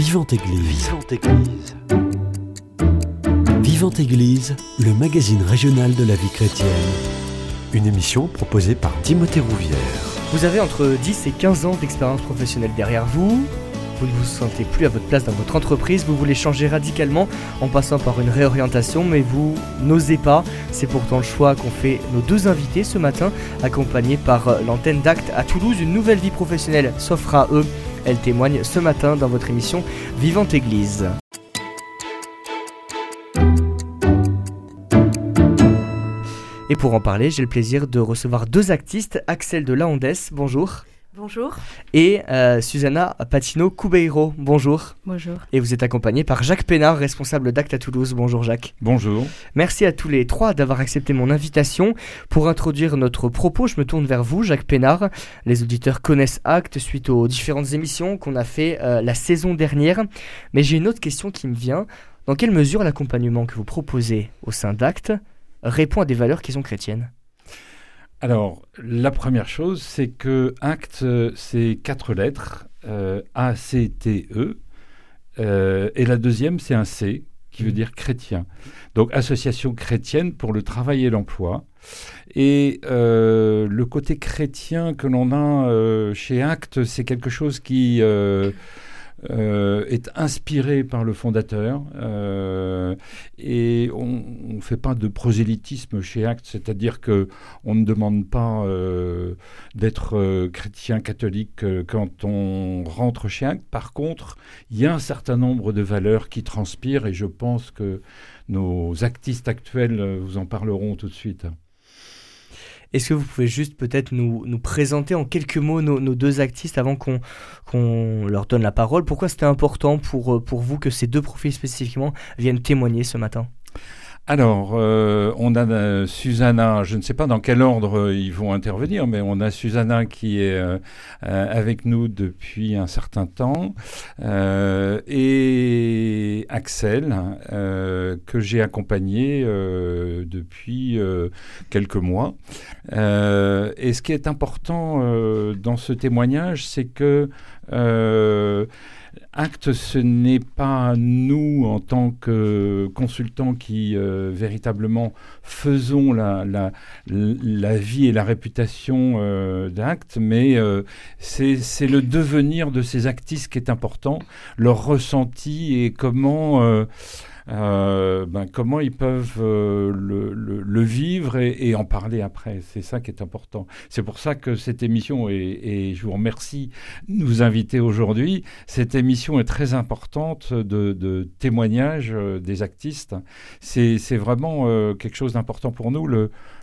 Vivante Église. Vivante Église. Vivante Église, le magazine régional de la vie chrétienne. Une émission proposée par Timothée Rouvière. Vous avez entre 10 et 15 ans d'expérience professionnelle derrière vous. Vous ne vous sentez plus à votre place dans votre entreprise, vous voulez changer radicalement en passant par une réorientation, mais vous n'osez pas. C'est pourtant le choix qu'ont fait nos deux invités ce matin, accompagnés par l'antenne d'Acte à Toulouse. Une nouvelle vie professionnelle s'offre à eux. Elle témoigne ce matin dans votre émission Vivante Église. Et pour en parler, j'ai le plaisir de recevoir deux actistes, Axel de Laondès, bonjour. Bonjour. Et euh, Susanna Patino Coubeiro, bonjour. Bonjour. Et vous êtes accompagné par Jacques Pénard, responsable d'Acte à Toulouse. Bonjour Jacques. Bonjour. Merci à tous les trois d'avoir accepté mon invitation. Pour introduire notre propos, je me tourne vers vous, Jacques Pénard. Les auditeurs connaissent Acte suite aux différentes émissions qu'on a fait euh, la saison dernière. Mais j'ai une autre question qui me vient. Dans quelle mesure l'accompagnement que vous proposez au sein d'Acte répond à des valeurs qui sont chrétiennes? Alors, la première chose, c'est que acte, c'est quatre lettres, euh, A-C-T-E, euh, et la deuxième, c'est un C, qui veut dire chrétien. Donc, association chrétienne pour le travail et l'emploi. Et euh, le côté chrétien que l'on a chez Acte, c'est quelque chose qui euh, est inspiré par le fondateur euh, et on ne fait pas de prosélytisme chez Acte, c'est-à-dire que on ne demande pas euh, d'être chrétien catholique quand on rentre chez Acte. Par contre, il y a un certain nombre de valeurs qui transpirent et je pense que nos actistes actuels vous en parleront tout de suite. Est-ce que vous pouvez juste peut-être nous, nous, présenter en quelques mots nos, deux actistes avant qu'on leur donne la parole? Pourquoi c'était important euh, pour vous que ces deux profils spécifiquement viennent témoigner ce matin? Alors, euh, on a euh, Susanna, je ne sais pas dans quel ordre euh, ils vont intervenir, mais on a Susanna qui est avec nous depuis un certain temps, et Axel, que j'ai accompagné depuis quelques mois. et ce qui est important dans ce témoignage, c'est que Acte, ce n'est pas nous, en tant que consultants, qui euh, véritablement faisons la, la, vie et la réputation euh, d'Acte, mais euh, c'est le devenir de ces actistes qui est important, leur ressenti et comment euh, ben, comment ils peuvent euh, le, vivre et, en parler après? C'est ça qui est important. C'est pour ça que cette émission, et, je vous remercie de nous inviter aujourd'hui, cette émission est très importante de, de témoignage euh, des actistes. C'est vraiment quelque chose d'important pour nous.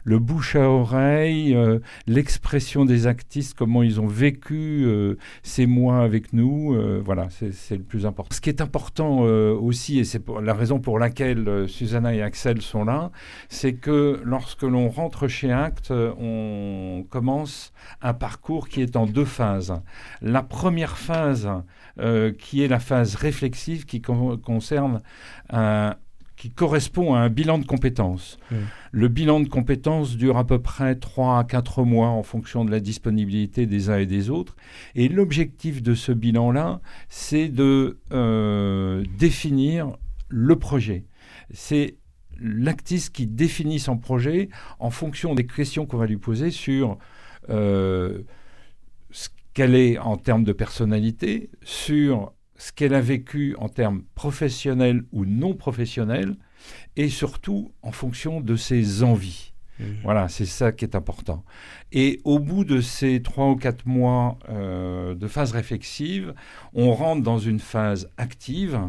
Le bouche à oreille, euh, l'expression des actistes, comment ils ont vécu euh, ces mois avec nous. Euh, voilà, c'est le plus important. Ce qui est important aussi, et c'est la raison pour laquelle Susanna et Axel sont là, c'est que lorsque l'on rentre chez Act, on commence un parcours qui est en deux phases. La première phase, qui est la phase réflexive, qui concerne un qui correspond à un bilan de compétences. Mmh. Le bilan de compétences dure à peu près 3 à 4 mois en fonction de la disponibilité des uns et des autres. Et l'objectif de ce bilan-là, c'est de euh, définir le projet. C'est l'actiste qui définit son projet en fonction des questions qu'on va lui poser sur euh, ce qu'elle est en termes de personnalité, sur ce qu'elle a vécu en termes professionnels ou non professionnels, et surtout en fonction de ses envies. Mmh. Voilà, c'est ça qui est important. Et au bout de ces trois ou quatre mois euh, de phase réflexive, on rentre dans une phase active.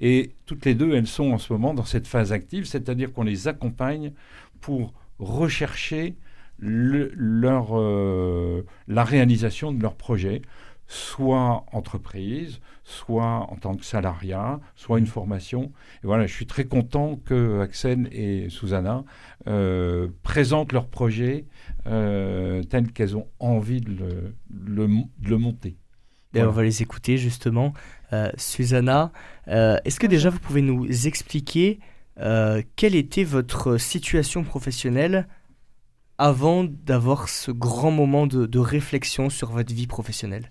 Et toutes les deux, elles sont en ce moment dans cette phase active, c'est-à-dire qu'on les accompagne pour rechercher leur, euh, la réalisation de leur projet, soit entreprise, soit en tant que salariat, soit une formation. Et voilà, je suis très content que Axel et Susanna euh, présentent leur projet euh, tel qu'elles ont envie de le, monter. Et on va les écouter justement. Euh, Susanna, est-ce que déjà vous pouvez nous expliquer quelle était votre situation professionnelle avant d'avoir ce grand moment de réflexion sur votre vie professionnelle?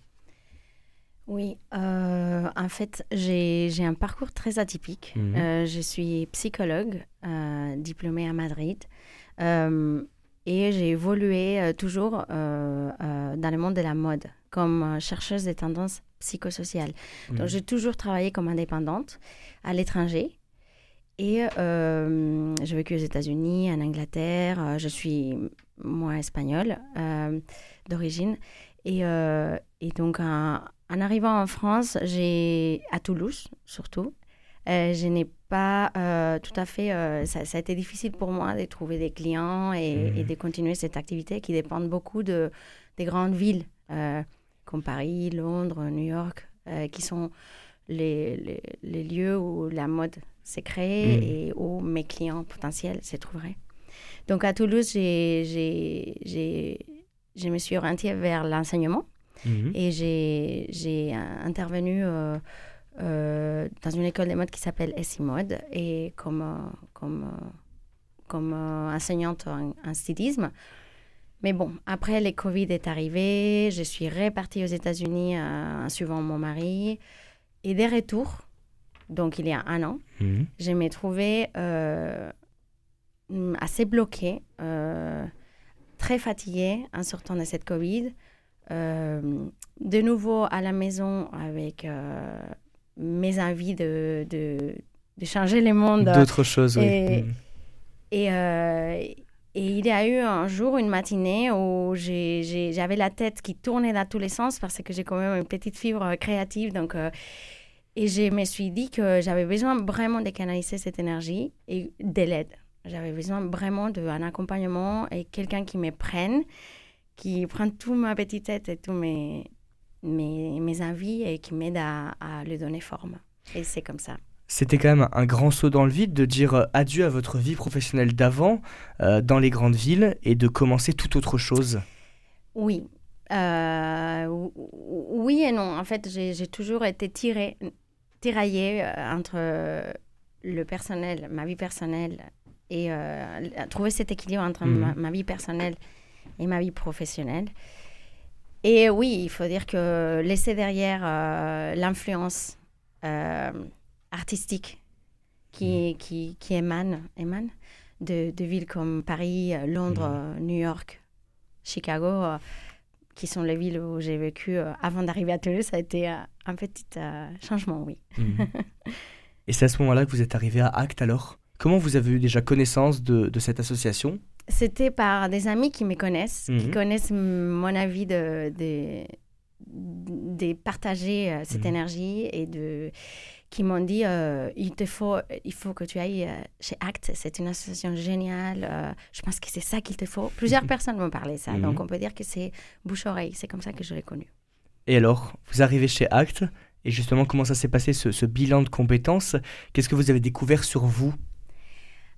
Oui, euh, en fait, j'ai un parcours très atypique. Mhm. Euh, je suis psychologue, euh, diplômée à Madrid, et j'ai évolué toujours dans le monde de la mode comme chercheuse des tendances psychosociales. Mhm. Donc, j'ai toujours travaillé comme indépendante à l'étranger. Et j'ai vécu aux États-Unis, en Angleterre. Je suis, moi, espagnole d'origine. Et, et donc, en, en arrivant en France, j'ai à Toulouse surtout, euh, je n'ai pas euh, tout à fait. euh, ça, ça a été difficile pour moi de trouver des clients et, Mhm. et de continuer cette activité qui dépend beaucoup de, des grandes villes comme Paris, Londres, New York, qui sont les, les, les lieux où la mode s'est créée Mhm. et où mes clients potentiels se trouveraient. Donc à Toulouse, j'ai, j'ai, j'ai, je me suis orientée vers l'enseignement. Mhm. Et j'ai, intervenu euh, euh, dans une école de mode qui s'appelle SI Mode et comme, euh, comme, comme enseignante en, en stylisme. Mais bon, après, le Covid est arrivé, je suis repartie aux États-Unis en suivant mon mari. Et des retours, donc il y a un an, Mhm. je euh, mm, assez bloquée, très fatiguée en sortant de cette Covid. Euh, de nouveau à la maison avec euh, mes envies de, de, de changer le monde. D'autres choses, oui. et- Mhm. Et, euh, et il y a eu un jour, une matinée, où j'avais la tête qui tournait dans tous les sens parce que j'ai quand même une petite fibre créative. Donc, euh, et je me suis dit que j'avais besoin vraiment de canaliser cette énergie et de l'aide. J'avais besoin vraiment d'un accompagnement et quelqu'un qui me prenne, qui prenne toute ma petite tête et tous mes, mes, mes envies et qui m'aide à, à lui donner forme. Et c'est comme ça. C'était quand même un grand saut dans le vide de dire euh, adieu à votre vie professionnelle d'avant euh, dans les grandes villes et de commencer toute autre chose. Oui. Euh, ou- ou- oui et non. En fait, j'ai toujours été tirée, tiraillée entre le personnel, ma vie personnelle, et euh, trouver cet équilibre entre Mhm. ma, ma vie personnelle et ma vie professionnelle. Et oui, il faut dire que laisser derrière euh, l'influence euh, artistique qui, qui, qui émane, émane de, de villes comme Paris, Londres, euh, New York, Chicago, euh, qui sont les villes où j'ai vécu avant d'arriver à Toulouse, ça a été un petit changement, oui. Et c'est à ce moment-là que vous êtes arrivé à Acte alors? Comment vous avez eu déjà connaissance de, de cette association? C'était par des amis qui me connaissent, qui Mhm. connaissent mon avis de, de, de partager euh, cette Mhm. énergie et de qui m'ont dit euh, il te faut il faut que tu ailles euh, chez Act c'est une association géniale euh, je pense que c'est ça qu'il te faut plusieurs personnes m'ont parlé ça Mhm. donc on peut dire que c'est bouche oreille c'est comme ça que je l'ai connu Et alors, vous arrivez chez Acte et justement comment ça s'est passé ce, ce bilan de compétences? Qu'est-ce que vous avez découvert sur vous?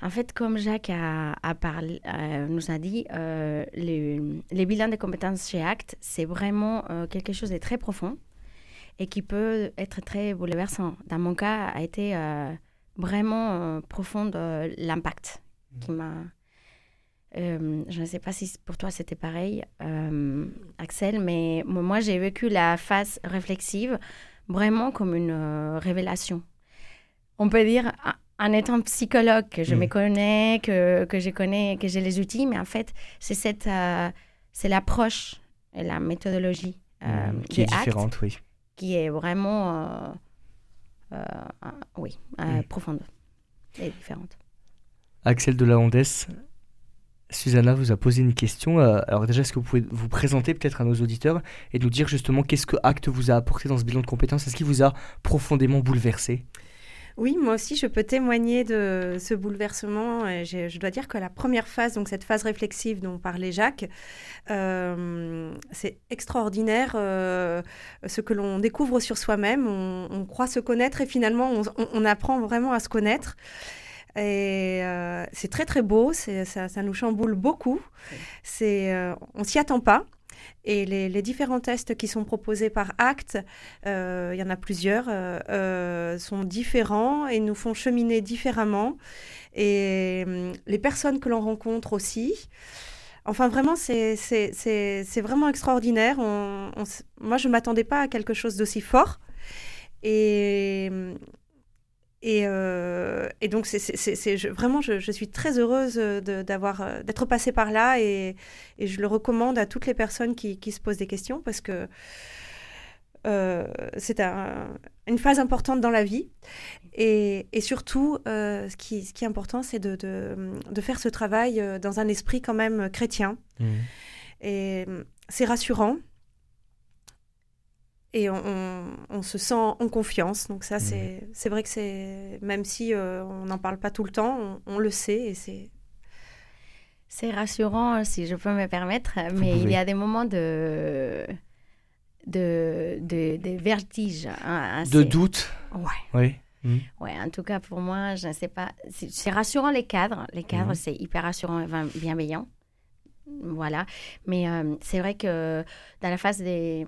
En fait, comme Jacques a, a parlé, euh, nous a dit, euh, les, les bilans de compétences chez ACT, c'est vraiment euh, quelque chose de très profond et qui peut être très bouleversant. Dans mon cas, a été euh, vraiment profond l'impact qui m'a. Je ne sais pas si pour toi c'était pareil, Axel, mais mo- moi j'ai vécu la phase réflexive vraiment comme une révélation. On peut dire, en- étant psychologue, que je Mm. me connais, que, que je connais, que j'ai les outils, mais en fait, c'est cette, euh, c'est l'approche et la méthodologie euh, Mhm. Qui est actes différente, oui. qui est vraiment, euh, euh, euh, oui, euh, Mm. profonde et différente. Axel de la Hondesse, Susanna vous a posé une question. Euh, alors déjà, est-ce que vous pouvez vous présenter peut-être à nos auditeurs et nous dire justement qu'est-ce que Acte vous a apporté dans ce bilan de compétences? Est-ce qu'il vous a profondément bouleversé? Oui, moi aussi, je peux témoigner de ce bouleversement. Et Je, dois dire que la première phase, donc cette phase réflexive dont parlait Jacques, euh, c'est extraordinaire euh, ce que l'on découvre sur soi-même. On, on croit se connaître et finalement, on, on- on apprend vraiment à se connaître. Et euh, c'est très très beau, ça, ça nous chamboule beaucoup. C'est, euh, on s'y attend pas. Et les, différents tests qui sont proposés par Act, euh, il y en a plusieurs, euh, euh, sont différents et nous font cheminer différemment. Et hum, les personnes que l'on rencontre aussi. enfin, vraiment, c'est vraiment extraordinaire. Moi, je ne m'attendais pas à quelque chose d'aussi fort. Et, et, euh, et, donc, c'est vraiment, je, je, suis très heureuse d'avoir d'être passée par là et, et, je le recommande à toutes les personnes qui, qui se posent des questions parce que euh, c'est un, une phase importante dans la vie. Et, et surtout, euh, ce, qui, ce, qui, est important, c'est de, de, de, faire ce travail euh, dans un esprit quand même chrétien. Mmh. Et c'est rassurant. Et on, on, se sent en confiance. Donc ça, mmh. c'est vrai que c'est... Même si on n'en parle pas tout le temps, on, on le sait et c'est... C'est rassurant, si je peux me permettre, mais il y a des moments de de, de, de vertige. Hein, de doute Ouais. Oui. Hmm. Ouais, en tout cas, pour moi, je ne sais pas. C'est rassurant les cadres. Les cadres, hmm. c'est hyper rassurant et bienveillant. Voilà. Mais euh, c'est vrai que dans la phase des.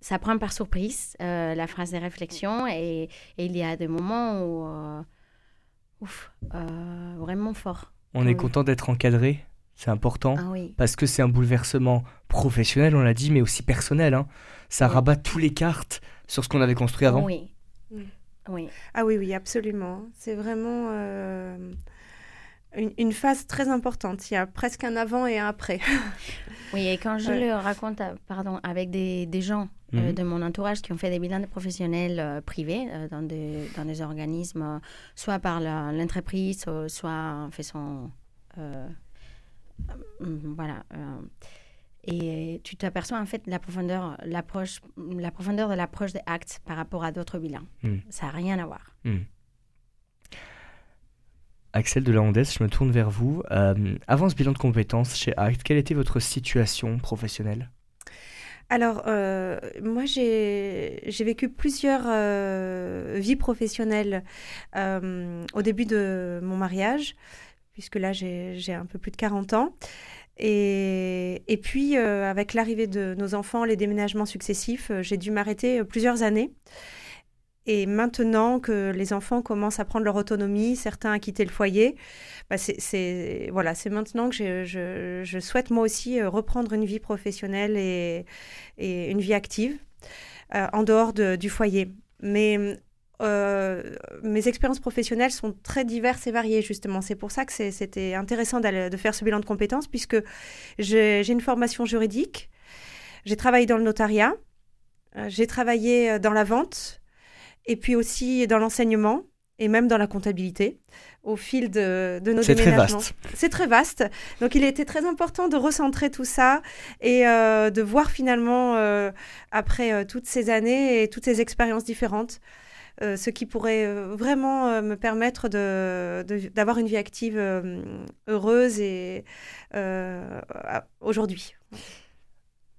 Ça prend par surprise, euh, la phase des réflexions. Et, il y a des moments où. Euh, ouf, vraiment fort. On est content d'être encadré. C'est important. Ah oui. Parce que c'est un bouleversement professionnel, on l'a dit, mais aussi personnel. Hein ça rabat tous les cartes sur ce qu'on avait construit avant. Oui. Mm. oui. Ah oui, oui, absolument. C'est vraiment euh, une, phase très importante. Il y a presque un avant et un après. oui, et quand je le raconte pardon, avec des, des gens euh, mhm. de mon entourage qui ont fait des bilans de professionnels euh, privés dans, des, dans des organismes, soit par l'entreprise, soit fait son... voilà et tu t'aperçois en fait la profondeur, l'approche, la profondeur de l'approche des actes par rapport à d'autres bilans. Hmm. Ça n'a rien à voir. Hmm. Axel de la Hondesse, je me tourne vers vous. Euh, avant ce bilan de compétences chez ACT, quelle était votre situation professionnelle? Alors, euh, moi, j'ai vécu plusieurs euh, vies professionnelles au début de mon mariage, puisque là, j'ai un peu plus de 40 ans. Et, puis, avec l'arrivée de nos enfants, les déménagements successifs, j'ai dû m'arrêter plusieurs années. Et maintenant que les enfants commencent à prendre leur autonomie, certains à quitter le foyer, bah c'est voilà, c'est maintenant que je, souhaite moi aussi reprendre une vie professionnelle et, une vie active en dehors de, du foyer. Mais euh, mes expériences professionnelles sont très diverses et variées, justement. C'est pour ça que c'était intéressant de faire ce bilan de compétences, puisque j'ai une formation juridique, j'ai travaillé dans le notariat, euh, j'ai travaillé euh, dans la vente, et puis aussi dans l'enseignement, et même dans la comptabilité, au fil de, de nos déménagements. C'est très vaste. Donc il était très important de recentrer tout ça et de voir finalement, après toutes ces années et toutes ces expériences différentes, euh, ce qui pourrait euh, vraiment euh, me permettre d'avoir de, une vie active heureuse et aujourd'hui.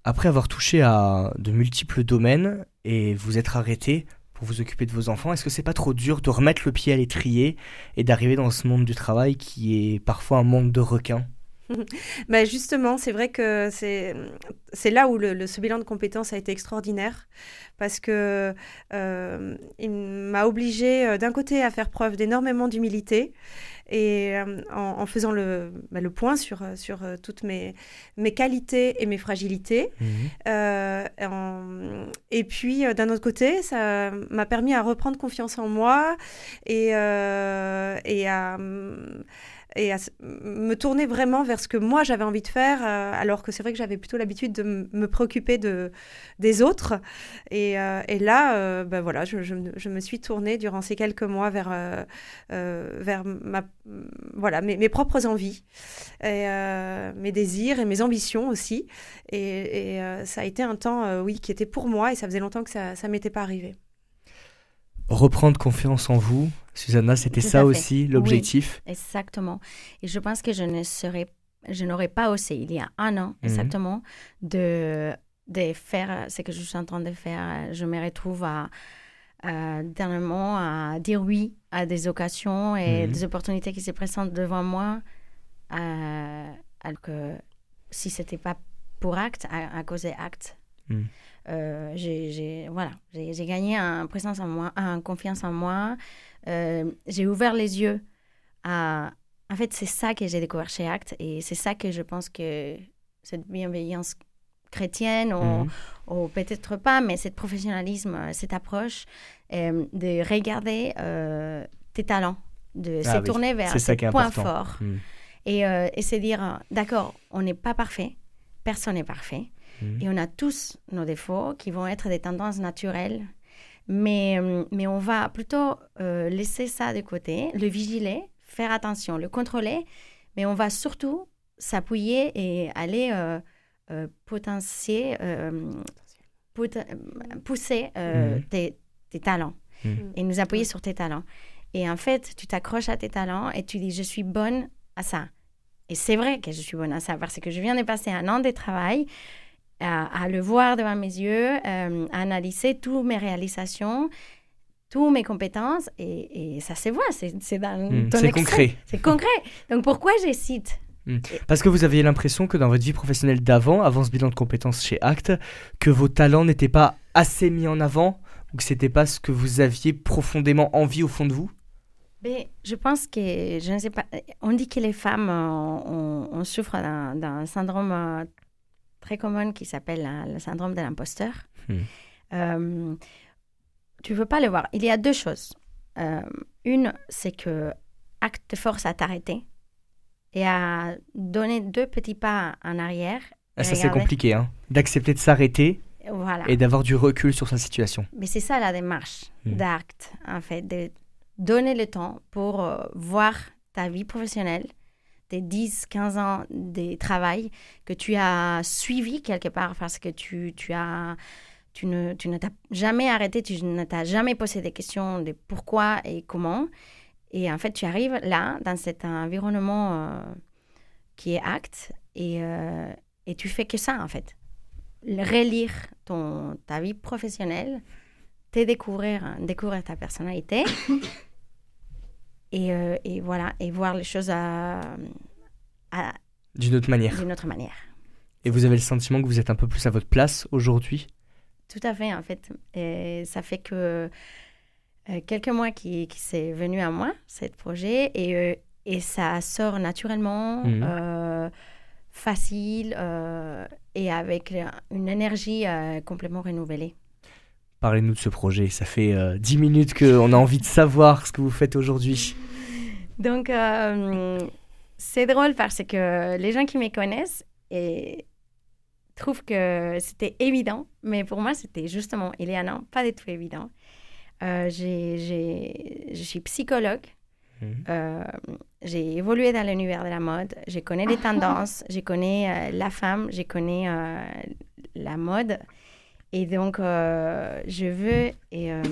Après avoir touché à de multiples domaines et vous être arrêté pour vous occuper de vos enfants, est-ce que c'est pas trop dur de remettre le pied à l'étrier et d'arriver dans ce monde du travail qui est parfois un monde de requins? bah justement, c'est vrai que c'est, c'est là où le, ce bilan de compétences a été extraordinaire parce que euh, il m'a obligé euh, d'un côté à faire preuve d'énormément d'humilité et euh, en, faisant le, bah, le point sur, sur toutes mes, mes qualités et mes fragilités. Mmh. et puis d'un autre côté, ça m'a permis à reprendre confiance en moi et, et à et à me tourner vraiment vers ce que moi j'avais envie de faire, euh, alors que c'est vrai que j'avais plutôt l'habitude de me préoccuper de, des autres. Et, euh, là, ben voilà, je, me suis tournée durant ces quelques mois vers, vers ma, voilà, mes, mes propres envies, mes désirs et mes ambitions aussi. Et, et ça a été un temps, oui, qui était pour moi, et ça faisait longtemps que ça ne m'était pas arrivé. Reprendre confiance en vous, Susanna, c'était ça aussi l'objectif? Exactement. Et je pense que je ne serais, je n'aurais pas osé il y a un an mhm. exactement de, de faire ce que je suis en train de faire. Je me retrouve à, dernièrement à dire oui à des occasions et mhm. des opportunités qui se présentent devant moi, alors que si c'était pas pour acte, à, cause des actes. Euh, j'ai voilà, j'ai gagné en présence en moi, en confiance en moi. Euh, j'ai ouvert les yeux à. En fait, c'est ça que j'ai découvert chez Act et c'est ça que je pense que cette bienveillance chrétienne ou, ou peut-être pas, mais cet professionnalisme, cette approche de regarder tes talents, de Ah se oui, tourner vers tes points important. forts Mm. et, euh, et se dire, euh, d'accord, on n'est pas parfait, personne n'est parfait, Mhm. et on a tous nos défauts qui vont être des tendances naturelles, mais, euh, mais on va plutôt euh, laisser ça de côté, le vigiler, faire attention, le contrôler, mais on va surtout s'appuyer et aller euh, euh, potentier, pot- pousser euh, Mhm. tes, tes talents Mhm. et nous appuyer sur tes talents. Et en fait, tu t'accroches à tes talents et tu dis, je suis bonne à ça. Et c'est vrai que je suis bonne à ça parce que je viens de passer un an de travail à, à le voir devant mes yeux, euh, à analyser toutes mes réalisations, toutes mes compétences et, et ça se voit, c'est dans Mm, extrait. concret. C'est concret. Donc pourquoi j'hésite? Parce que vous aviez l'impression que dans votre vie professionnelle d'avant, avant ce bilan de compétences chez Act, que vos talents n'étaient pas assez mis en avant ou que c'était pas ce que vous aviez profondément envie au fond de vous? Mais je pense que, je ne sais pas, on dit que les femmes, euh, on, on souffre d'un d'un syndrome euh, très commun qui s'appelle le syndrome de l'imposteur. Hmm. Euh, tu ne veux pas le voir. Il y a deux choses. Euh, une, c'est que acte te force à t'arrêter et à donner deux petits pas en arrière. Ah, Ça c'est compliqué, hein d'accepter de s'arrêter Voilà. et d'avoir du recul sur sa situation. Mais c'est ça la démarche Mm. d'acte, en fait, de donner le temps pour euh, voir ta vie professionnelle, tes 10, 15 ans de travail que tu as suivi quelque part parce que tu, tu as... Tu ne, tu t'as jamais arrêté, tu ne t'as jamais posé des questions de pourquoi et comment. Et en fait, tu arrives là, dans cet environnement euh, qui est acte, et, euh, et tu fais que ça, en fait. Relire ton, ta vie professionnelle, te découvrir, découvrir ta personnalité, et, euh, et voilà, et voir les choses à- à- D'une autre manière. d'une autre manière. Et vous avez le sentiment que vous êtes un peu plus à votre place aujourd'hui? Tout à fait, en fait. Et ça fait que euh, quelques mois qui, qui c'est venu à moi, ce projet, et, euh, et ça sort naturellement, euh, facile, et avec une énergie complètement renouvelée. Parlez-nous de ce projet. Ça fait euh, 10 minutes qu'on a envie de savoir ce que vous faites aujourd'hui. Donc, euh, c'est drôle parce que les gens qui me connaissent et trouvent que c'était évident, mais pour moi, c'était justement, il y a un an, pas du tout évident. Euh, je suis psychologue. Mhm. Euh, j'ai évolué dans l'univers de la mode. Je connais les tendances. Je connais euh, la femme. Je connais la mode. Et donc, euh, je veux et euh,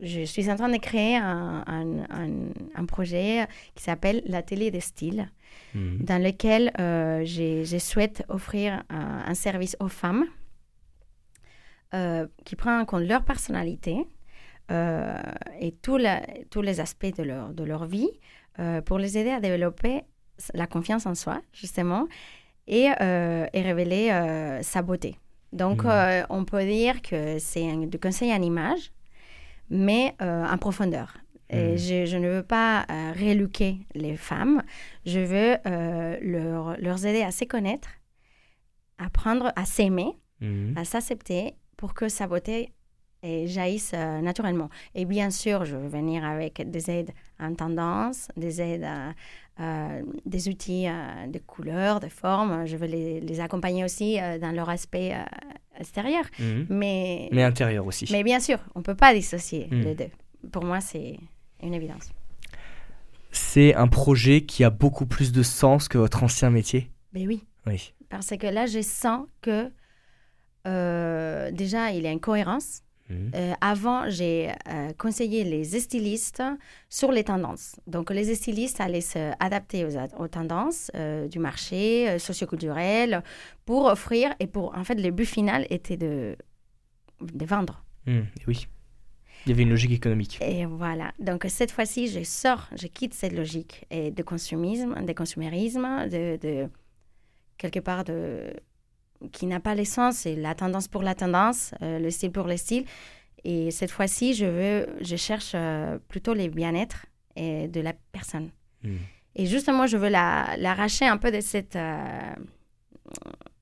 je suis en train de créer un, un- un- un projet qui s'appelle l'atelier des styles, Mhm. dans lequel euh, je souhaite offrir un, service aux femmes euh, qui prend en compte leur personnalité euh, et tout la- tous les aspects de leur, de leur vie pour les aider à développer la confiance en soi, justement, et, et révéler sa beauté. Donc, Mhm. euh, on peut dire que c'est un- du conseil en image, mais euh, en profondeur. Et Mhm. je, je ne veux pas euh, rééduquer les femmes, je veux euh, leur, leur aider à se connaître, apprendre à s'aimer, Mhm. à s'accepter pour que sa beauté jaillisse naturellement. Et bien sûr, je veux venir avec des aides en tendance, des aides, euh, euh, des outils euh, de couleurs, de formes. Je veux les, les accompagner aussi euh, dans leur aspect euh, extérieur. Mhm. Mais, Mais intérieur aussi. mais bien sûr, on ne peut pas dissocier Mm. les deux. Pour moi, c'est une évidence. C'est un projet qui a beaucoup plus de sens que votre ancien métier? Mais oui, Oui. parce que là, je sens que déjà, il y a une cohérence. Mhm. Euh, avant, j'ai euh, conseillé les stylistes sur les tendances. Donc, les stylistes allaient s'adapter aux, aux tendances euh, du marché socioculturel pour offrir et pour, en fait, le but final était de, de vendre. Mhm. Oui. Il y avait une logique économique. Et voilà. Donc, cette fois-ci, je sors, je quitte cette logique et de consumisme, de consumérisme, de, de quelque part de qui n'a pas l'essence, c'est la tendance pour la tendance, euh, le style pour le style. Et cette fois-ci, je veux, je cherche euh, plutôt les bien-être et de la personne. Mhm. Et justement, je veux la- l'arracher un peu de cette, euh,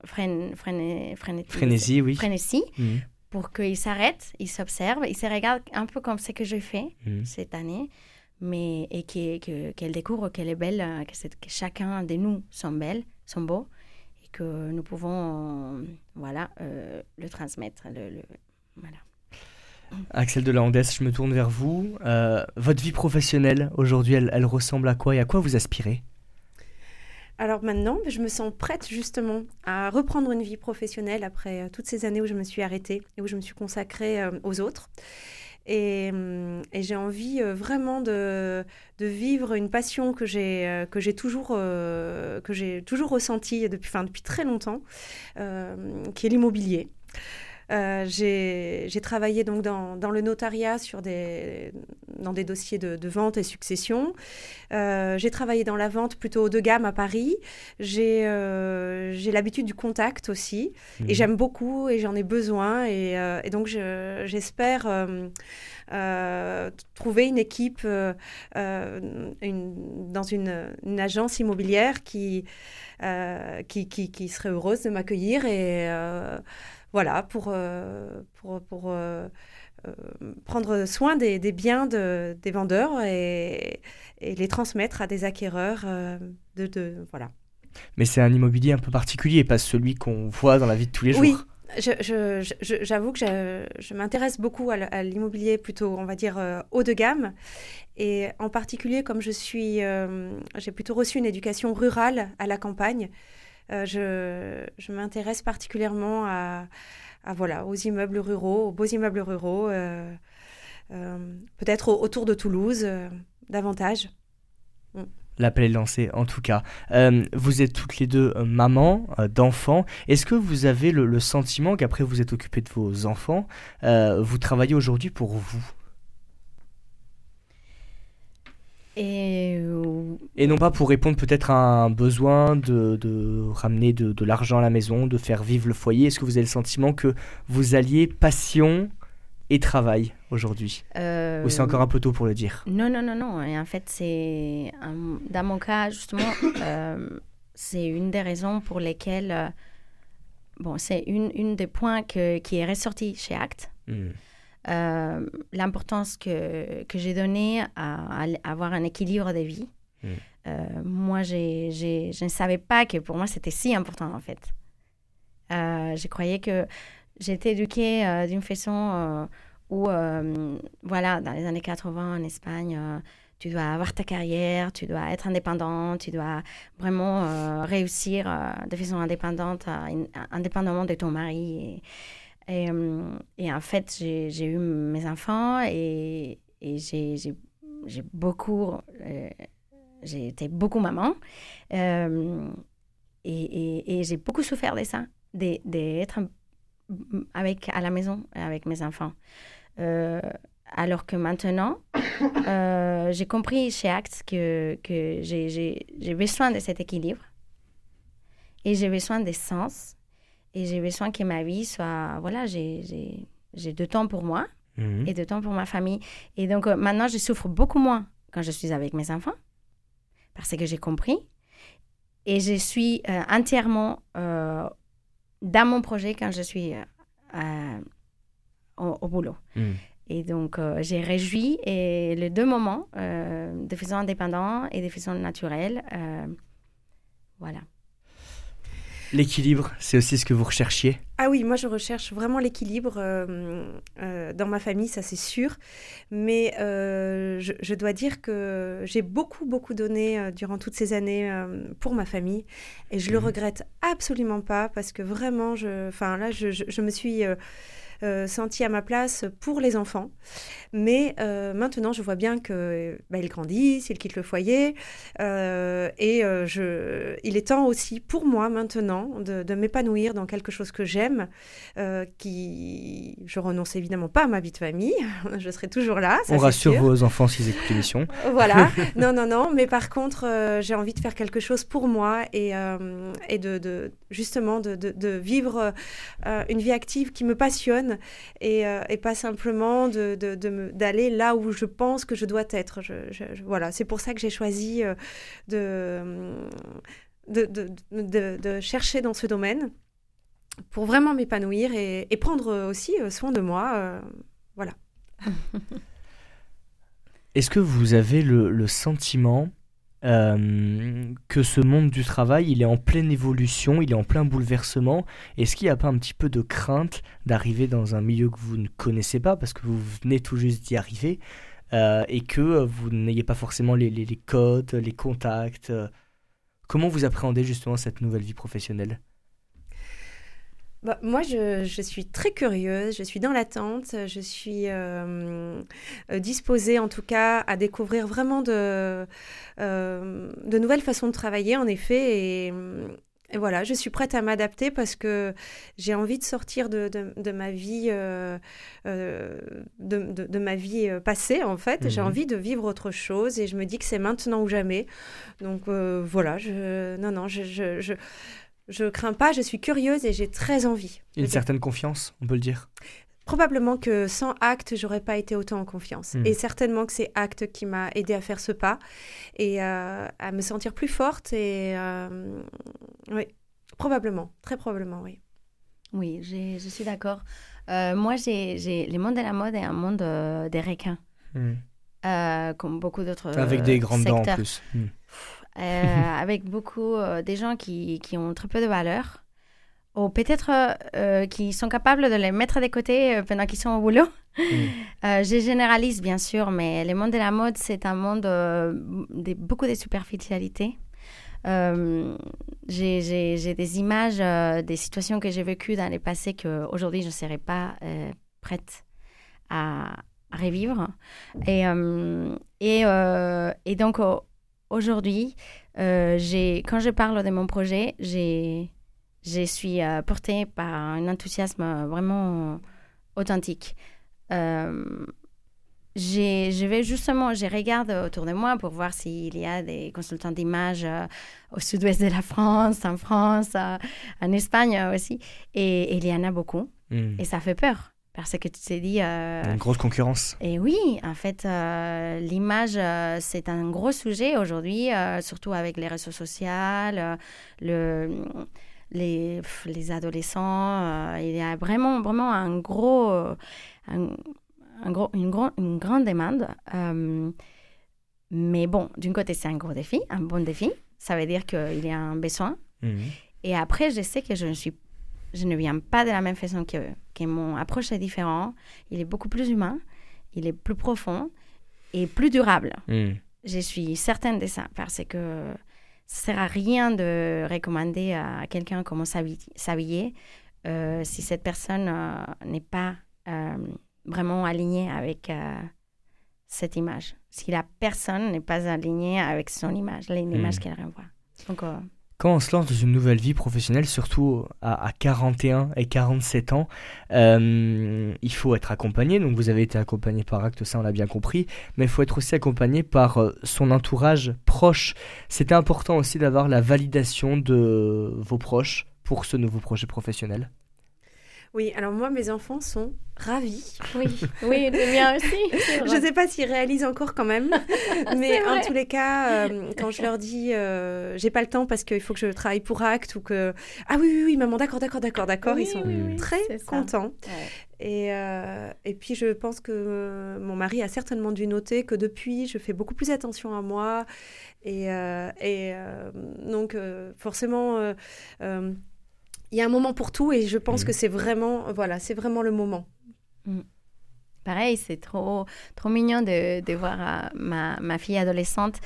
frénésie, oui. frénésie mhm. pour qu'ils s'arrêtent, ils s'observent, ils se regardent un peu comme ce que j'ai fait mhm. cette année, mais et qu'elle que, découvre qu'elle est belle, que, que, chacun de nous sont belles, sont beaux, que nous pouvons voilà, le transmettre. Le, voilà. Axel de la je me tourne vers vous. Euh, votre vie professionnelle aujourd'hui, elle, ressemble à quoi et à quoi vous aspirez? Alors maintenant, je me sens prête justement à reprendre une vie professionnelle après euh, toutes ces années où je me suis arrêtée et où je me suis consacrée euh, aux autres. Et, j'ai envie vraiment de, vivre une passion que j'ai que j'ai toujours que j'ai toujours ressentie depuis très longtemps, qui est l'immobilier. Euh, j'ai travaillé donc dans, dans, le notariat sur des, dans des dossiers de, de vente et succession. Euh, j'ai travaillé dans la vente plutôt haut de gamme à Paris. J'ai euh, l'habitude du contact aussi. Et mhm. j'aime beaucoup et j'en ai besoin. Et, euh, et donc j'espère trouver une équipe une, dans une, une, agence immobilière qui, qui, qui, qui, serait heureuse de m'accueillir et voilà, pour, euh, pour, pour euh, euh, prendre soin des, des biens de, des vendeurs et, et, les transmettre à des acquéreurs. de, de, voilà. Mais c'est un immobilier un peu particulier, pas celui qu'on voit dans la vie de tous les jours. Oui, j'avoue que je, m'intéresse beaucoup à l'immobilier plutôt, on va dire, haut de gamme. Et en particulier, comme je suis, j'ai plutôt reçu une éducation rurale à la campagne. Euh, je, m'intéresse particulièrement à, voilà, aux immeubles ruraux, aux beaux immeubles ruraux, euh, euh, peut-être autour de Toulouse, davantage. Mm. L'appel est lancé en tout cas. vous êtes toutes les deux mamans d'enfants. Est-ce que vous avez le sentiment qu'après vous êtes occupé de vos enfants, vous travaillez aujourd'hui pour vous? Et, et non pas pour répondre peut-être à un besoin de, de ramener de, de l'argent à la maison, de faire vivre le foyer. Est-ce que vous avez le sentiment que vous alliez passion et travail aujourd'hui? Ou c'est encore un peu tôt pour le dire? Non, non, non, non. Et en fait, c'est dans mon cas, justement, euh, c'est une des raisons pour lesquelles... Euh, bon, c'est une, une des points que, qui est ressorti chez ACT. Hmm. Euh, l'importance que, que j'ai donnée à, avoir un équilibre de vie. Mm. Euh, moi, je ne savais pas que pour moi, c'était si important, en fait. Euh, je croyais que j'étais éduquée d'une façon où, voilà, dans les années 80 en Espagne, tu dois avoir ta carrière, tu dois être indépendant, tu dois vraiment réussir de façon indépendante, indépendamment de ton mari. Et, et, euh, et en fait, j'ai eu mes enfants et, j'ai beaucoup. Euh, j'ai été beaucoup maman. Euh, et, j'ai beaucoup souffert de ça, d'être avec, à la maison avec mes enfants. alors que maintenant, j'ai compris chez Act que, que j'ai besoin de cet équilibre et j'ai besoin de sens et j'ai besoin que ma vie soit. Voilà, j'ai de temps pour moi mhm. et de temps pour ma famille. Et donc euh, maintenant, je souffre beaucoup moins quand je suis avec mes enfants parce que j'ai compris. Et je suis euh, entièrement euh, dans mon projet quand je suis au, boulot. Mhm. Et donc, j'ai réjoui et les deux moments, de façon indépendante et de façon naturelle. voilà. L'équilibre, c'est aussi ce que vous recherchiez Ah oui, moi je recherche vraiment l'équilibre euh, euh, dans ma famille, ça c'est sûr. Mais euh, je, dois dire que j'ai beaucoup, beaucoup donné durant toutes ces années pour ma famille. Et je le mhm. regrette absolument pas parce que vraiment, je, là, je, je me suis euh, senti à ma place pour les enfants. Mais euh, maintenant, je vois bien que bah, grandissent, ils quittent le foyer, euh, et je, il est temps aussi pour moi maintenant de, m'épanouir dans quelque chose que j'aime, qui, je renonce évidemment pas à ma vie de famille, je serai toujours là. On rassure vos enfants s'ils écoutent l'émission. voilà, non, non, non, mais par contre, j'ai envie de faire quelque chose pour moi et, et de, de, justement de, de vivre une vie active qui me passionne euh, et, pas simplement d'aller de, là où je pense que je dois être. voilà, c'est pour ça que j'ai choisi euh, de de, de, de, chercher dans ce domaine pour vraiment m'épanouir et, prendre aussi soin de moi. voilà. Est-ce que vous avez le sentiment euh, que ce monde du travail, il est en pleine évolution, il est en plein bouleversement. Est-ce qu'il n'y a pas un petit peu de crainte d'arriver dans un milieu que vous ne connaissez pas, parce que vous venez tout juste d'y arriver, euh, et que vous n'ayez pas forcément les, codes, les contacts euh? Comment vous appréhendez justement cette nouvelle vie professionnelle? Bah, moi, je, je, suis très curieuse, je suis dans l'attente, je suis euh, euh, disposée en tout cas à découvrir vraiment de, euh, de nouvelles façons de travailler, en effet. Et, et voilà, je suis prête à m'adapter parce que j'ai envie de sortir de, de, de ma vie, euh, euh, de, de, ma vie passée en fait. J'ai mhm. envie de vivre autre chose et je me dis que c'est maintenant ou jamais. Donc euh, voilà, je, non, non, je, je, je je crains pas, je suis curieuse et j'ai très envie. Une certaine confiance, on peut le dire? Probablement que sans acte, j'aurais pas été autant en confiance. Hmm. Et certainement que c'est acte qui m'a aidé à faire ce pas et euh, à me sentir plus forte. Et euh, oui, probablement, très probablement, oui. Oui, je suis d'accord. Euh, moi, j'ai le monde de la mode est un monde des requins, hmm. comme beaucoup d'autres. Avec des grandes dents en plus. Hmm. Euh, avec beaucoup euh, des gens qui, qui, ont très peu de valeur, ou peut-être euh, qui sont capables de les mettre de côté pendant qu'ils sont au boulot. Mm. je généralise bien sûr, mais le monde de la mode, c'est un monde de beaucoup de superficialité. j'ai des images, des situations que j'ai vécues dans le passé qu'aujourd'hui je ne serais pas prête à, revivre. Et, et, et donc, aujourd'hui, euh, quand je parle de mon projet, je suis euh, portée par un enthousiasme vraiment authentique. Euh, je vais justement, je regarde autour de moi pour voir s'il y a des consultants d'image euh, au sud-ouest de la France, en France, en Espagne aussi. Et, il y en a beaucoup. Hmm. Et ça fait peur. Parce que tu t'es dit... Euh, une grosse concurrence. Et oui, en fait, euh, l'image, euh, c'est un gros sujet aujourd'hui, surtout avec les réseaux sociaux, le, les, les adolescents. il y a vraiment, vraiment un gros, un, gros, une, une grande demande. mais bon, d'un côté, c'est un gros défi, un bon défi. Ça veut dire qu'il y a un besoin. Mhm. Et après, je sais que je ne suis je ne viens pas de la même façon que, que mon approche est différente. Il est beaucoup plus humain, il est plus profond et plus durable. Hmm. Je suis certaine de ça parce que ça ne sert à rien de recommander à quelqu'un comment s'habiller euh, si cette personne euh, n'est pas euh, vraiment alignée avec cette image. Si la personne n'est pas alignée avec son image, l'image hmm. qu'elle renvoie. Donc, quand on se lance dans une nouvelle vie professionnelle, surtout à, 41 et 47 ans, euh, il faut être accompagné. Donc vous avez été accompagné par Acte, ça on l'a bien compris, mais il faut être aussi accompagné par euh, son entourage proche. C'était important aussi d'avoir la validation de vos proches pour ce nouveau projet professionnel. Oui, alors moi, mes enfants sont ravis. Oui, oui, les miens aussi. Je ne sais pas s'ils réalisent encore quand même, mais en tous les cas, euh, quand je leur dis euh, j'ai pas le temps parce qu'il faut que je travaille pour Act ou que ah oui oui oui maman d'accord d'accord d'accord d'accord, ils sont très contents. Et, euh, et puis je pense que mon mari a certainement dû noter que depuis je fais beaucoup plus attention à moi et, et donc forcément il y a un moment pour tout et je pense mm. que c'est vraiment, voilà, c'est vraiment le moment. Mm. Pareil, c'est trop, trop mignon de, de voir euh, ma, ma, fille adolescente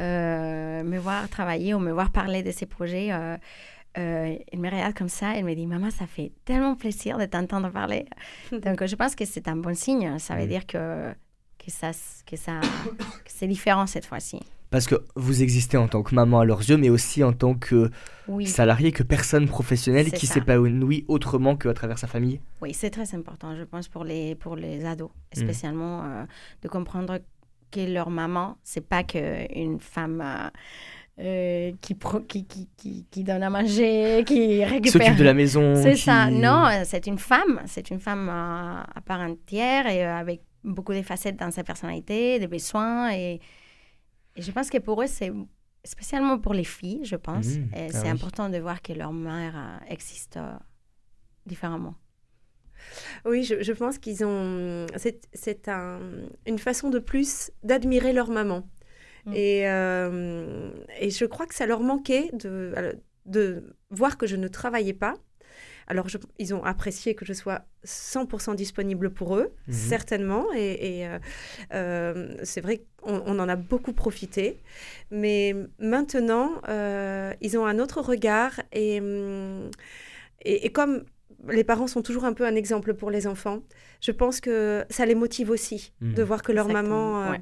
euh, me voir travailler ou me voir parler de ses projets. Euh, elle me regarde comme ça, elle me dit Maman, ça fait tellement plaisir de t'entendre parler. Donc, je pense que c'est un bon signe. Ça veut mm. dire que, que, ça, que, ça, que c'est différent cette fois-ci. Parce que vous existez en tant que maman à leurs yeux, mais aussi en tant que salarié, que personne professionnelle qui s'épanouit autrement qu'à travers sa famille. Oui, c'est très important, je pense, pour les, pour les ados, hmm. spécialement, euh, de comprendre que leur maman, c'est pas qu'une femme. Euh, euh, qui, qui, qui, qui, donne à manger, qui récupère. S'occupe de la maison. C'est ça. Non, c'est une femme. C'est une femme à part entière et avec beaucoup de facettes dans sa personnalité, des besoins et je pense que pour eux, c'est spécialement pour les filles, je pense. Mmh. Et Ah c'est oui. important de voir que leur mère euh, existe euh, différemment. Oui, je, je pense qu'ils ont. C'est, c'est un- une façon de plus d'admirer leur maman. Mm. Et, euh, et je crois que ça leur manquait de, de voir que je ne travaillais pas. Alors, je- ils ont apprécié que je sois 100% disponible pour eux, Mhm. certainement. Et, et, euh, euh, c'est vrai qu'on on en a beaucoup profité. Mais maintenant, euh, ils ont un autre regard. Et, hum, et, et comme les parents sont toujours un peu un exemple pour les enfants, je pense que ça les motive aussi Mhm. de voir que leur Exactement, maman euh, ouais.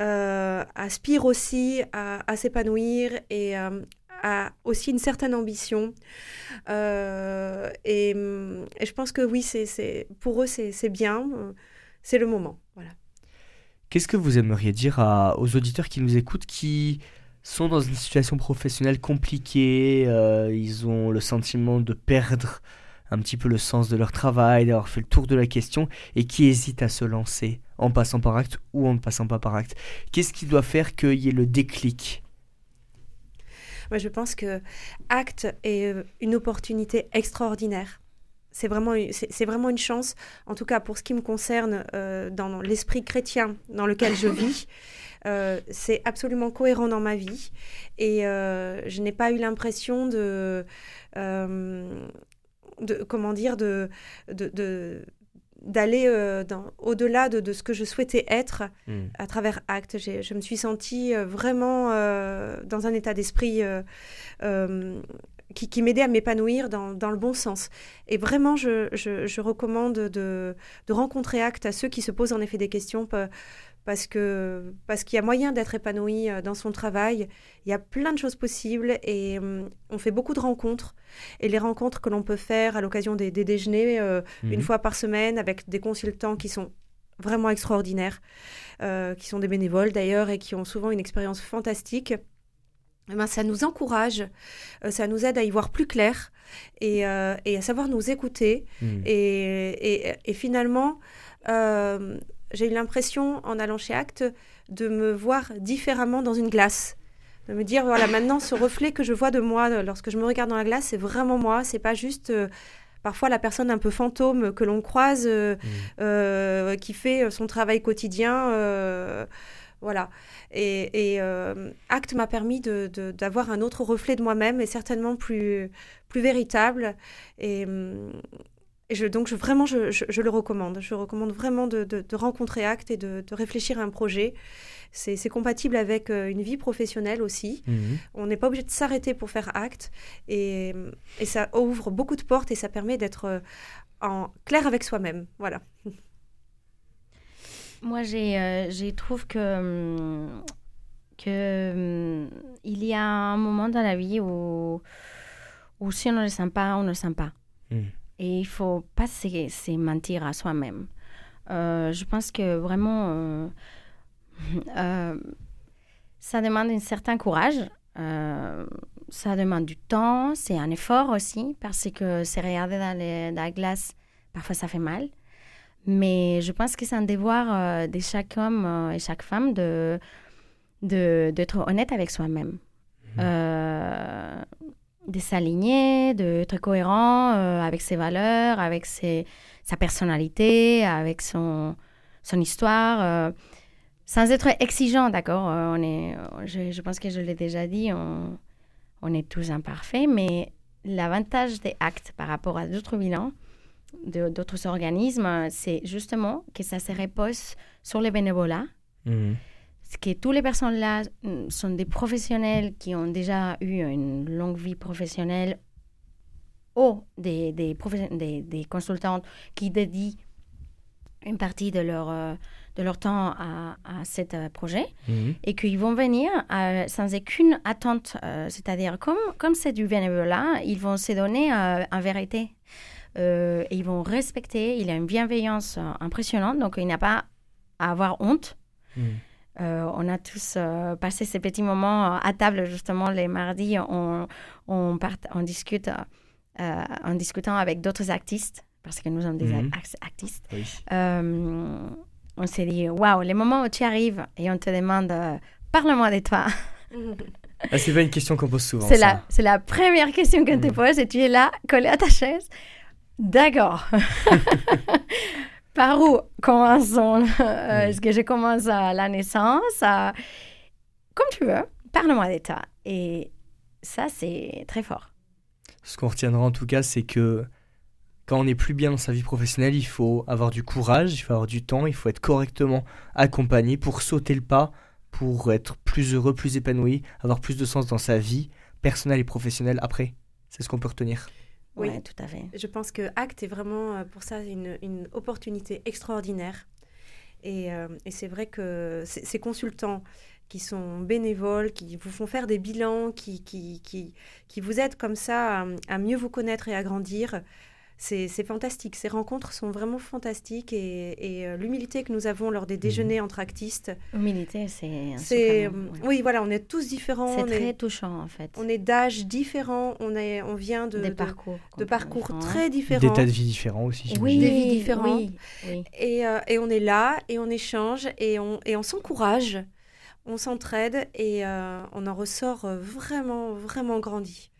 euh, aspire aussi à, à s'épanouir et euh, a aussi une certaine ambition. Euh, et, hum, et je pense que oui, c'est, pour eux, c'est, bien. C'est le moment. Voilà. Qu'est-ce que vous aimeriez dire aux auditeurs qui nous écoutent qui sont dans une situation professionnelle compliquée, euh, ils ont le sentiment de perdre un petit peu le sens de leur travail, d'avoir fait le tour de la question et qui hésitent à se lancer en passant par acte ou en ne passant pas par acte? Qu'est-ce qui doit faire qu'il y ait le déclic? Moi, je pense que Acte est euh, une opportunité extraordinaire. C'est vraiment, une- c'est vraiment une chance, en tout cas pour ce qui me concerne, euh, dans l'esprit chrétien dans lequel je vis. Euh, c'est absolument cohérent dans ma vie et euh, je n'ai pas eu l'impression de, de, comment dire, de, de, de- d'aller euh, au-delà de, de ce que je souhaitais être à travers Acte. Je me suis sentie euh, vraiment euh, dans un état d'esprit qui, qui m'aidait à m'épanouir dans, dans le bon sens. Et vraiment, je, je- je recommande de, de rencontrer Acte à ceux qui se posent en effet des questions parce que parce qu'il y a moyen d'être épanoui euh, dans son travail. Il y a plein de choses possibles et hum, on fait beaucoup de rencontres. Et les rencontres que l'on peut faire à l'occasion des, des déjeuners euh, une fois par semaine avec des consultants qui sont vraiment extraordinaires, euh, qui sont des bénévoles d'ailleurs et qui ont souvent une expérience fantastique. Eh ben, ça nous encourage, euh, ça nous aide à y voir plus clair et, euh, et à savoir nous écouter. Mhm. Et, et- et finalement, euh, j'ai eu l'impression, en allant chez Acte, de me voir différemment dans une glace. De me dire, voilà, maintenant, ce reflet que je vois de moi lorsque je me regarde dans la glace, c'est vraiment moi. C'est pas juste euh, parfois la personne un peu fantôme que l'on croise, euh, euh, qui fait son travail quotidien. voilà. Et, et, Acte m'a permis de- de- d'avoir un autre reflet de moi-même et certainement plus, plus véritable. Et, hum, et je, donc, je, vraiment, je, je- je le recommande. Je recommande vraiment de, de- de rencontrer Acte et de, de réfléchir à un projet. C'est compatible avec euh, une vie professionnelle aussi. Mhm. On n'est pas obligé de s'arrêter pour faire acte. Et, et ça ouvre beaucoup de portes et ça permet d'être euh, en clair avec soi-même. Voilà. Moi, j'ai, euh, je trouve que, hum, que hum, il y a un moment dans la vie où, où si on ne le sent pas, on ne le sent pas. Mm. Et il faut pas se, se mentir à soi-même. Euh, je pense que vraiment, euh, euh, ça demande un certain courage. Ça demande du temps, c'est un effort aussi, parce que c'est regarder dans, les- dans la glace, parfois ça fait mal. Mais je pense que c'est un devoir de chaque homme et chaque femme de, d'être honnête avec soi-même. Euh, de s'aligner, d'être cohérent euh, avec ses valeurs, avec sa personnalité, avec son, histoire, euh, sans être exigeant, d'accord Euh, on est, je, pense que je l'ai déjà dit, on, est tous imparfaits, mais l'avantage des actes par rapport à d'autres bilans, d'autres organismes, c'est justement que ça se repose sur les bénévolats, Mhm. C'est que toutes les personnes là mm, sont des professionnels qui ont déjà eu une longue vie professionnelle ou des, des, des, des consultantes qui dédient une partie de leur, euh, de leur temps à, à cet euh, projet Mhm. et qu'ils vont venir euh, sans aucune attente. euh, C'est-à-dire, comme comme c'est du bénévolat, ils vont se donner euh, en vérité. Et ils vont respecter, il a une bienveillance impressionnante, donc il n'a pas à avoir honte. Mhm. Euh, on a tous euh, passé ces petits moments euh, à table, justement, les mardis, on, on, part- on discute en discutant avec d'autres artistes, parce que nous sommes des Mhm. artistes. Oui. On s'est dit, waouh, les moments où tu arrives et on te demande, parle-moi de toi. Ah, c'est pas une question qu'on pose souvent. C'est la, c'est la première question qu'on te Mm. pose et tu es là, collé à ta chaise. D'accord. Par où commençons Euh, Mm. Est-ce que je commence à la naissance à- Comme tu veux, parle-moi d'état. Et ça, c'est très fort. Ce qu'on retiendra en tout cas, c'est que quand on n'est plus bien dans sa vie professionnelle, il faut avoir du courage, il faut avoir du temps, il faut être correctement accompagné pour sauter le pas, pour être plus heureux, plus épanoui, avoir plus de sens dans sa vie personnelle et professionnelle après. C'est ce qu'on peut retenir. Oui. Ouais, tout à fait. Je pense que ACT est vraiment euh, pour ça une, une opportunité extraordinaire. Et, euh, et c'est vrai que ces ces consultants qui sont bénévoles, qui vous font faire des bilans, qui, qui, qui, qui vous aident comme ça à, à mieux vous connaître et à grandir, c'est fantastique. Ces rencontres sont vraiment fantastiques et, et, euh, l'humilité que nous avons lors des déjeuners entre actistes, Humilité, c'est super mot, ouais. Oui, voilà, on est tous différents. C'est on très est, touchant, en fait. on est d'âge différents, on, est, on vient de, Des de- parcours. de parcours différents. très Des différents. tas de vie différents aussi. Oui. Des vies différentes. Oui, oui. Et, euh, et on est là, et on échange, et on, et on s'encourage, on s'entraide, et euh, on en ressort euh, vraiment, vraiment grandi.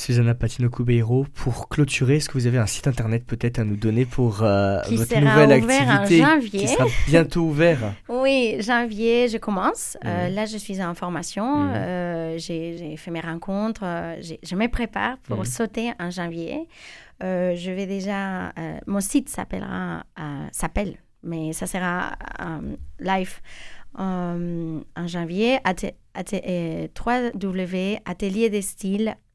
Susanna Patino Cubeiro, pour clôturer, est-ce que vous avez un site internet peut-être à nous donner pour euh, votre sera nouvelle en activité janvier. qui sera bientôt ouvert? Oui, janvier, je commence. Euh, là, je suis en formation. Mhm. Euh, j'ai fait mes rencontres. je me prépare pour Mhm. sauter en janvier. Je vais déjà. mon site s'appellera. s'appelle, mais ça sera live en janvier. At, at, euh, www.atelierdesstyle.fr.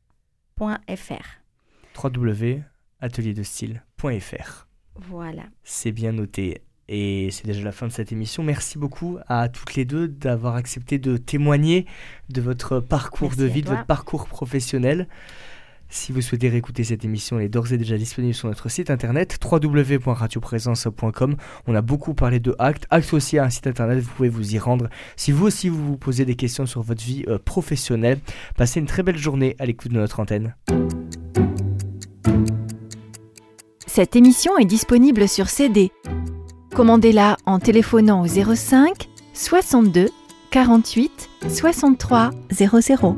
www.atelierdestyle.fr. Voilà. C'est bien noté. Et c'est déjà la fin de cette émission. Merci beaucoup à toutes les deux d'avoir accepté de témoigner de votre parcours Merci de vie, de votre parcours professionnel. Si vous souhaitez réécouter cette émission, elle est d'ores et déjà disponible sur notre site internet www.radioprésence.com. On a beaucoup parlé de Act. Act aussi a un site internet, vous pouvez vous y rendre. Si vous aussi vous vous posez des questions sur votre vie euh, professionnelle, passez une très belle journée à l'écoute de notre antenne. Cette émission est disponible sur CD. Commandez-la en téléphonant au 05 62 48 63 00.